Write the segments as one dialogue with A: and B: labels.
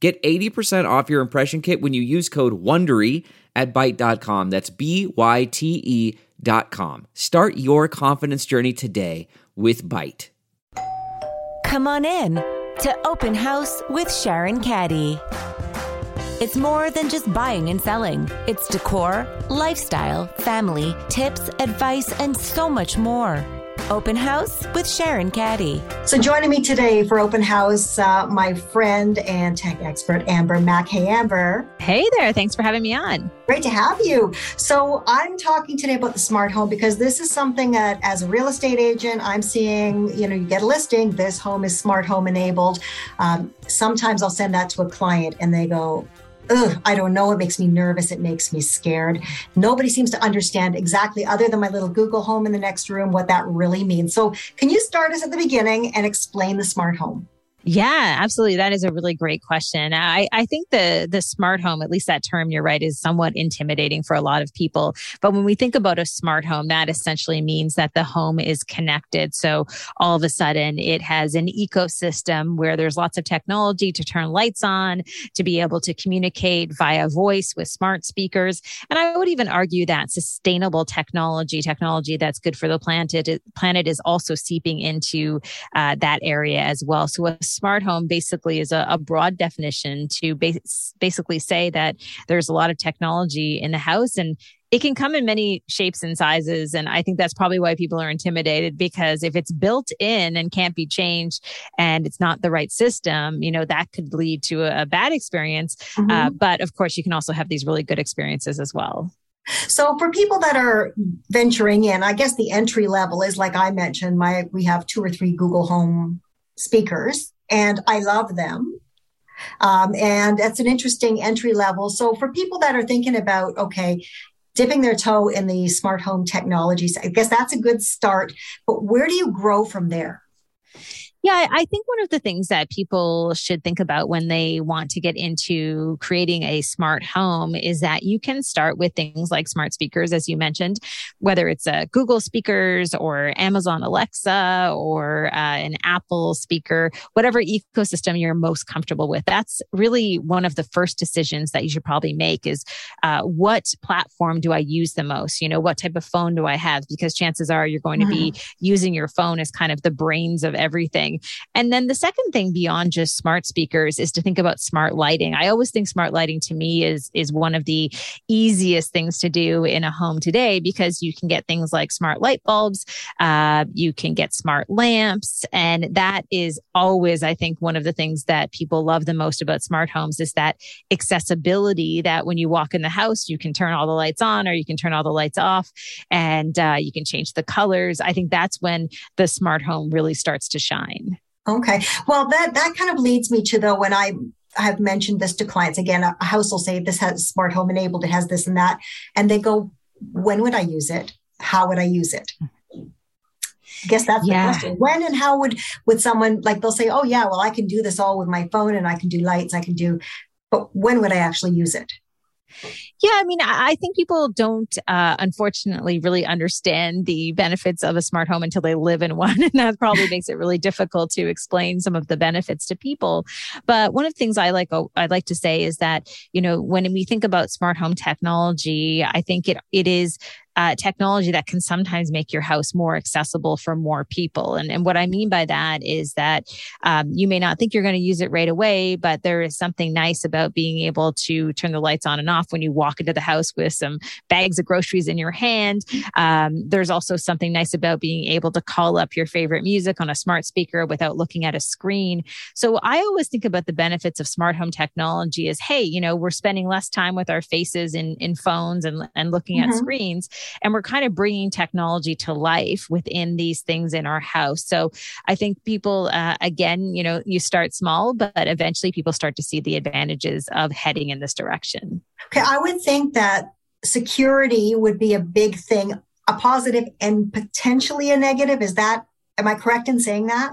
A: Get 80% off your impression kit when you use code WONDERY at Byte.com. That's B-Y-T-E dot com. Start your confidence journey today with Byte.
B: Come on in to Open House with Sharon Caddy. It's more than just buying and selling. It's decor, lifestyle, family, tips, advice, and so much more. Open House with Sharon Caddy.
C: So, joining me today for Open House, uh, my friend and tech expert, Amber Mac. Hey, Amber.
D: Hey there. Thanks for having me on.
C: Great to have you. So, I'm talking today about the smart home because this is something that, as a real estate agent, I'm seeing, you know, you get a listing, this home is smart home enabled. Um, sometimes I'll send that to a client and they go, ugh, I don't know. It makes me nervous. It makes me scared. Nobody seems to understand exactly, other than my little Google home in the next room, what that really means. So, can you start us at the beginning and explain the smart home?
D: Yeah, absolutely. That is a really great question. I, I think the the smart home, at least that term, you're right, is somewhat intimidating for a lot of people. But when we think about a smart home, that essentially means that the home is connected. So all of a sudden it has an ecosystem where there's lots of technology to turn lights on, to be able to communicate via voice with smart speakers. And I would even argue that sustainable technology, technology that's good for the planet, planet is also seeping into uh, that area as well. So a smart home basically is a, a broad definition to bas- basically say that there's a lot of technology in the house and it can come in many shapes and sizes. And I think that's probably why people are intimidated because if it's built in and can't be changed and it's not the right system, you know, that could lead to a, a bad experience. Mm-hmm. Uh, but of course, you can also have these really good experiences as well.
C: So for people that are venturing in, I guess the entry level is like I mentioned, my we have two or three Google Home speakers and I love them. Um, and that's an interesting entry level. So for people that are thinking about, okay, dipping their toe in the smart home technologies, I guess that's a good start. But where do you grow from there?
D: Yeah, I think one of the things that people should think about when they want to get into creating a smart home is that you can start with things like smart speakers, as you mentioned, whether it's a Google speakers or Amazon Alexa or uh, an Apple speaker, whatever ecosystem you're most comfortable with. That's really one of the first decisions that you should probably make is uh, what platform do I use the most? You know, what type of phone do I have? Because chances are you're going to be mm-hmm. using your phone as kind of the brains of everything And then the second thing beyond just smart speakers is to think about smart lighting. I always think smart lighting to me is is one of the easiest things to do in a home today because you can get things like smart light bulbs, uh, you can get smart lamps, and that is always, I think, one of the things that people love the most about smart homes is that accessibility. That when you walk in the house, you can turn all the lights on or you can turn all the lights off, and uh, you can change the colors. I think that's when the smart home really starts to shine.
C: Okay. Well, that that kind of leads me to though when I have mentioned this to clients again, a house will say this has smart home enabled, it has this and that, and they go, when would I use it? How would I use it? I guess that's yeah. the question. When and how would would someone like they'll say, oh yeah, well I can do this all with my phone and I can do lights, I can do, but when would I actually use it?
D: Yeah, I mean, I think people don't, uh, unfortunately, really understand the benefits of a smart home until they live in one. And that probably makes it really difficult to explain some of the benefits to people. But one of the things I like, oh, I'd like to say is that, you know, when we think about smart home technology, I think it, it is uh, technology that can sometimes make your house more accessible for more people. And, and what I mean by that is that um, you may not think you're going to use it right away, but there is something nice about being able to turn the lights on and off when you walk into the house with some bags of groceries in your hand. Um, there's also something nice about being able to call up your favorite music on a smart speaker without looking at a screen. So I always think about the benefits of smart home technology as, hey, you know, we're spending less time with our faces in, in phones and, and looking mm-hmm. at screens and we're kind of bringing technology to life within these things in our house. So I think people, uh, again, you know, you start small, but eventually people start to see the advantages of heading in this direction.
C: Okay, I would think that security would be a big thing, a positive and potentially a negative. Is that, am I correct in saying that?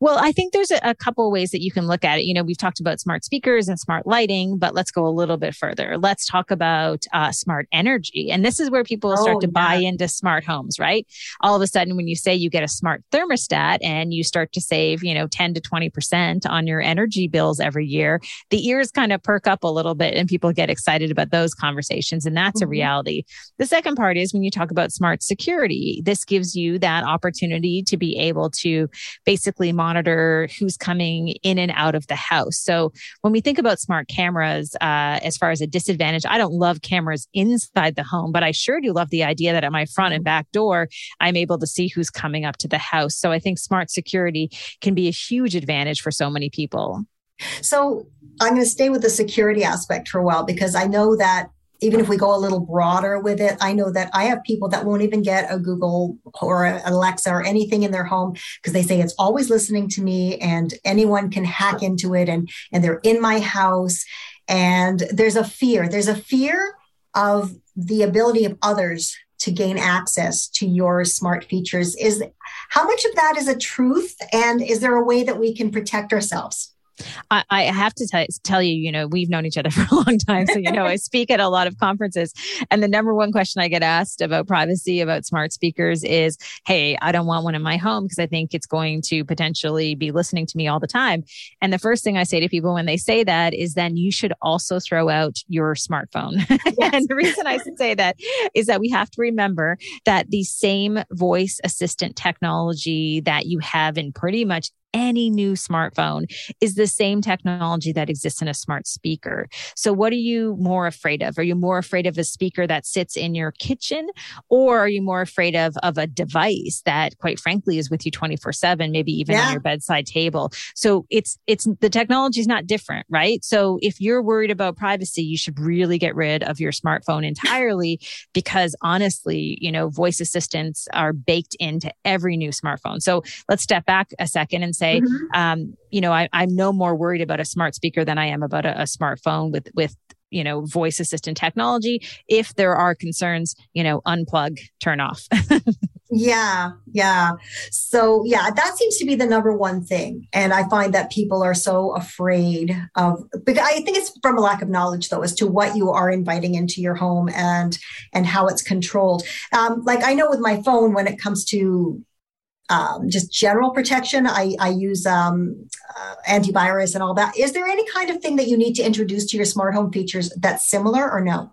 D: Well, I think there's a, a couple ways that you can look at it. You know, we've talked about smart speakers and smart lighting, but let's go a little bit further. Let's talk about uh, smart energy. And this is where people oh, start to yeah. buy into smart homes, right? All of a sudden, when you say you get a smart thermostat and you start to save, you know, 10 to 20% on your energy bills every year, the ears kind of perk up a little bit and people get excited about those conversations. And that's mm-hmm. a reality. The second part is when you talk about smart security, this gives you that opportunity to be able to basically monitor monitor who's coming in and out of the house. So when we think about smart cameras, uh, as far as a disadvantage, I don't love cameras inside the home, but I sure do love the idea that at my front and back door, I'm able to see who's coming up to the house. So I think smart security can be a huge advantage for so many people.
C: So I'm going to stay with the security aspect for a while because I know that even if we go a little broader with it, I know that I have people that won't even get a Google or an Alexa or anything in their home because they say it's always listening to me and anyone can hack into it and, and they're in my house. And there's a fear. There's a fear of the ability of others to gain access to your smart features. Is how much of that is a truth? And is there a way that we can protect ourselves?
D: I, I have to t- tell you, you know, we've known each other for a long time. So, you know, I speak at a lot of conferences. And the number one question I get asked about privacy, about smart speakers is, Hey, I don't want one in my home because I think it's going to potentially be listening to me all the time. And the first thing I say to people when they say that is then you should also throw out your smartphone. Yes. and the reason I say that is that we have to remember that the same voice assistant technology that you have in pretty much any new smartphone is the same technology that exists in a smart speaker. So, what are you more afraid of? Are you more afraid of a speaker that sits in your kitchen, or are you more afraid of, of a device that, quite frankly, is with you 24 7, maybe even yeah. on your bedside table? So, it's, it's the technology is not different, right? So, if you're worried about privacy, you should really get rid of your smartphone entirely because honestly, you know, voice assistants are baked into every new smartphone. So, let's step back a second and say, mm-hmm. um, you know, I, am no more worried about a smart speaker than I am about a, a smartphone with with you know voice assistant technology. If there are concerns, you know, unplug, turn off.
C: Yeah, yeah. So, yeah, that seems to be the number one thing. And I find that people are so afraid of because I think it's from a lack of knowledge though as to what you are inviting into your home and and how it's controlled. Um, like I know with my phone when it comes to um, just general protection. I, I use um, uh, antivirus and all that. Is there any kind of thing that you need to introduce to your smart home features that's similar or no?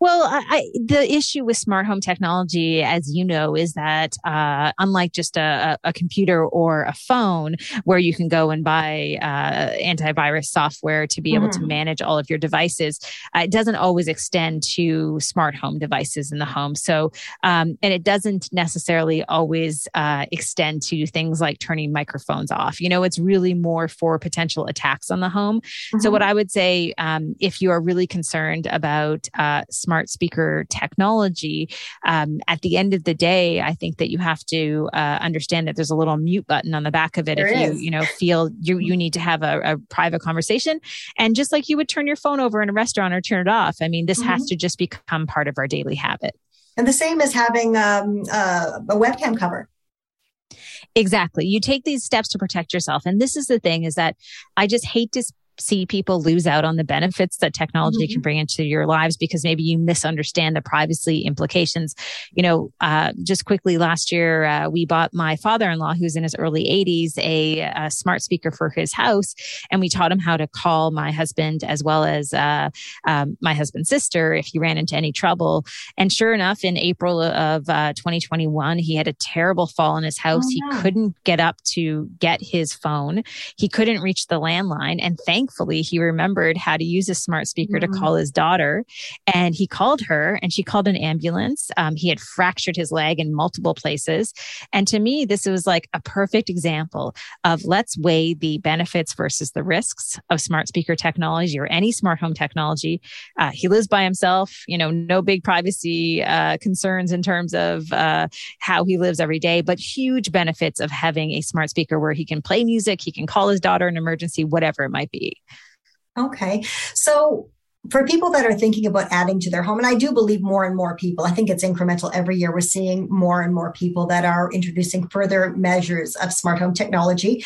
D: Well, I, the issue with smart home technology, as you know, is that uh, unlike just a, a, computer or a phone where you can go and buy uh, antivirus software to be able to mm-hmm. manage all of your devices, uh, it doesn't always extend to smart home devices in the home. So, um, and it doesn't necessarily always uh, extend to things like turning microphones off. You know, it's really more for potential attacks on the home. Mm-hmm. So, what I would say, um, if you are really concerned about uh, smart speaker technology, um, at the end of the day, I think that you have to uh, understand that there's a little mute button on the back of it there if is. you you know feel you you need to have a, a, private conversation, and just like you would turn your phone over in a restaurant or turn it off. I mean, this mm-hmm. has to just become part of our daily habit.
C: And the same as having um, uh, a webcam cover.
D: Exactly. You take these steps to protect yourself. And this is the thing is that I just hate to see people lose out on the benefits that technology mm-hmm. can bring into your lives because maybe you misunderstand the privacy implications. You know, uh, just quickly last year, uh, we bought my father in law, who's in his early 80s, a, a, smart speaker for his house. And we taught him how to call my husband as well as uh, um, my husband's sister if he ran into any trouble. And sure enough, in April of uh, 2021, he had a terrible fall in his house. Oh, he couldn't get up to get his phone, he couldn't reach the landline. And thank thankfully, he remembered how to use a smart speaker mm-hmm. to call his daughter. And he called her and she called an ambulance. Um, he had fractured his leg in multiple places. And to me, this was like a perfect example of let's weigh the benefits versus the risks of smart speaker technology or any smart home technology. Uh, he lives by himself, you know, no big privacy uh, concerns in terms of uh, how he lives every day, but huge benefits of having a smart speaker where he can play music, he can call his daughter in emergency, whatever it might be.
C: Okay. So for people that are thinking about adding to their home, and I do believe more and more people, I think it's incremental every year. We're seeing more and more people that are introducing further measures of smart home technology.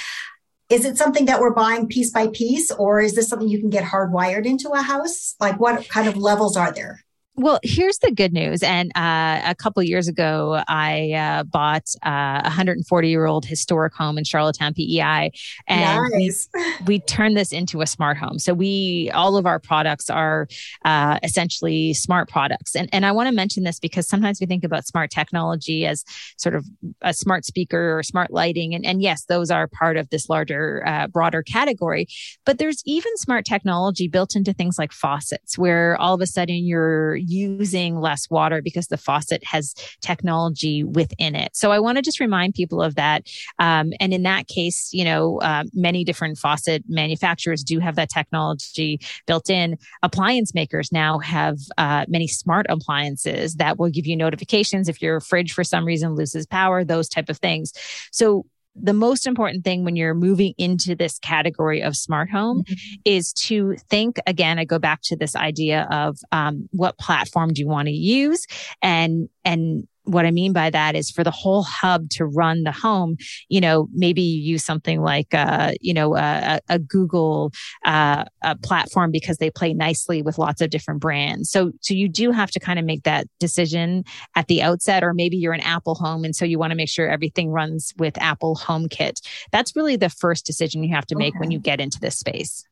C: Is it something that we're buying piece by piece, or is this something you can get hardwired into a house? Like, what kind of levels are there?
D: Well, here's the good news. And uh, a couple years ago, I uh, bought uh, a 140 year old historic home in Charlottetown, PEI, and nice. we, we turned this into a smart home. So we all of our products are uh, essentially smart products. And and I want to mention this because sometimes we think about smart technology as sort of a smart speaker or smart lighting, and and yes, those are part of this larger, uh, broader category. But there's even smart technology built into things like faucets, where all of a sudden you're using less water because the faucet has technology within it. So I want to just remind people of that. Um, and in that case, you know, uh, many different faucet manufacturers do have that technology built in. Appliance makers now have uh, many smart appliances that will give you notifications if your fridge for some reason loses power, those type of things. So the most important thing when you're moving into this category of smart home mm-hmm. is to think again i go back to this idea of um, what platform do you want to use and and what I mean by that is for the whole hub to run the home, you know, maybe you use something like, uh, you know, a, a Google uh, a platform because they play nicely with lots of different brands. So, so you do have to kind of make that decision at the outset, or maybe you're an Apple home. And so you want to make sure everything runs with Apple HomeKit. That's really the first decision you have to make okay. when you get into this space.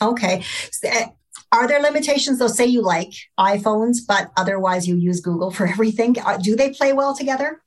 C: Okay. Are there limitations They'll Say you like iPhones, but otherwise you use Google for everything. Uh, do they play well together?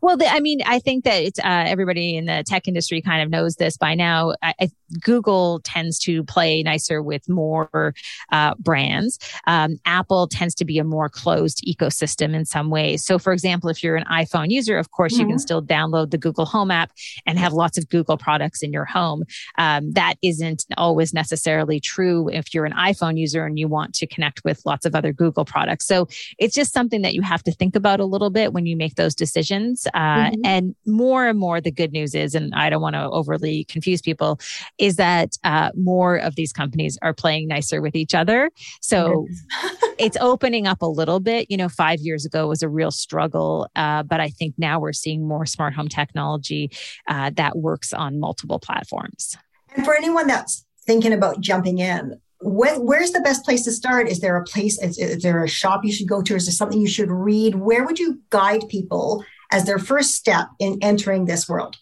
D: Well, the, I mean, I think that it's uh, everybody in the tech industry kind of knows this by now. I, I, Google tends to play nicer with more uh, brands. Um, Apple tends to be a more closed ecosystem in some ways. So, for example, if you're an iPhone user, of course, mm-hmm. you can mm-hmm. still download the Google Home app and have lots of Google products in your home. Um, that isn't always necessarily true if you're an iPhone user and you want to connect with lots of other Google products. So, it's just something that you have to think about a little bit when you make those decisions. Uh, mm-hmm. And more and more, the good news is, and I don't want to overly confuse people, is that uh, more of these companies are playing nicer with each other. So it's opening up a little bit. You know, five years ago was a real struggle, uh, but I think now we're seeing more smart home technology uh, that works on multiple platforms.
C: And for anyone that's thinking about jumping in, where's the best place to start? Is there a place? Is, is, there a shop you should go to? Is there something you should read? Where would you guide people as their first step in entering this world?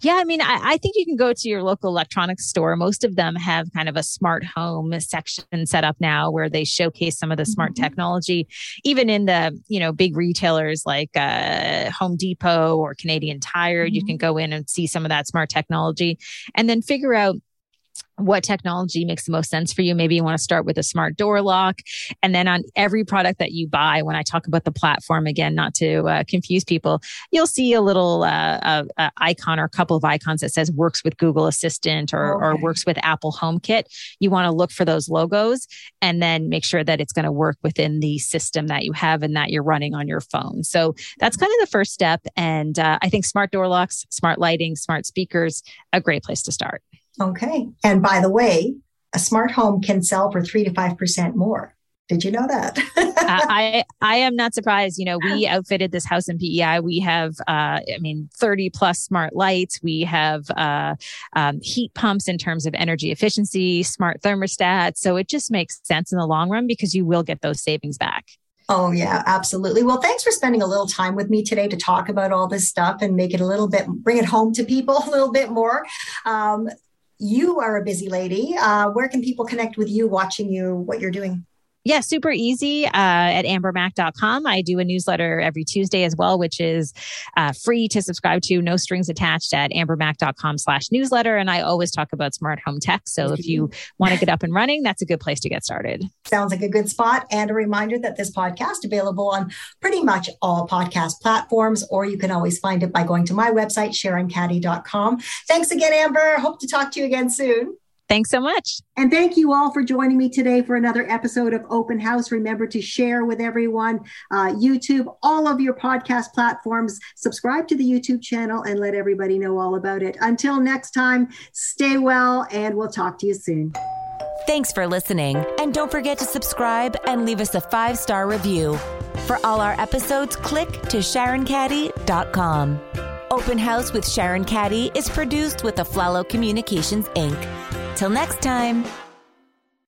D: Yeah, I mean, I, I, think you can go to your local electronics store. Most of them have kind of a smart home section set up now where they showcase some of the smart mm-hmm. technology. Even in the, you know, big retailers like uh, Home Depot or Canadian Tire, mm-hmm. you can go in and see some of that smart technology and then figure out what technology makes the most sense for you. Maybe you want to start with a smart door lock. And then on every product that you buy, when I talk about the platform again, not to uh, confuse people, you'll see a little uh, icon or a couple of icons that says works with Google Assistant or, okay. or works with Apple HomeKit. You want to look for those logos and then make sure that it's going to work within the system that you have and that you're running on your phone. So that's kind of the first step. And uh, I think smart door locks, smart lighting, smart speakers, a great place to start.
C: Okay. And by the way, a smart home can sell for three to five percent more. Did you know that?
D: I I am not surprised. You know, we outfitted this house in PEI. We have, uh, I mean, thirty plus smart lights. We have uh, um, heat pumps in terms of energy efficiency, smart thermostats. So it just makes sense in the long run because you will get those savings back.
C: Oh, yeah, absolutely. Well, thanks for spending a little time with me today to talk about all this stuff and make it a little bit, bring it home to people a little bit more. Um, you are a busy lady. Uh, where can people connect with you, watching you, what you're doing?
D: Yeah, super easy uh, at ambermac.com. I do a newsletter every Tuesday as well, which is uh, free to subscribe to, no strings attached at ambermac.com slash newsletter. And I always talk about smart home tech. So if you want to get up and running, that's a good place to get started.
C: Sounds like a good spot. And a reminder that this podcast available on pretty much all podcast platforms, or you can always find it by going to my website, SharonCaddy.com. Thanks again, Amber. Hope to talk to you again soon.
D: Thanks so much.
C: And thank you all for joining me today for another episode of Open House. Remember to share with everyone, uh, YouTube, all of your podcast platforms. Subscribe to the YouTube channel and let everybody know all about it. Until next time, stay well and we'll talk to you soon.
B: Thanks for listening. And don't forget to subscribe and leave us a five star review. For all our episodes, click to SharonCaddy.com. Open House with Sharon Caddy is produced with Aflalo Communications, Inc. Till next time.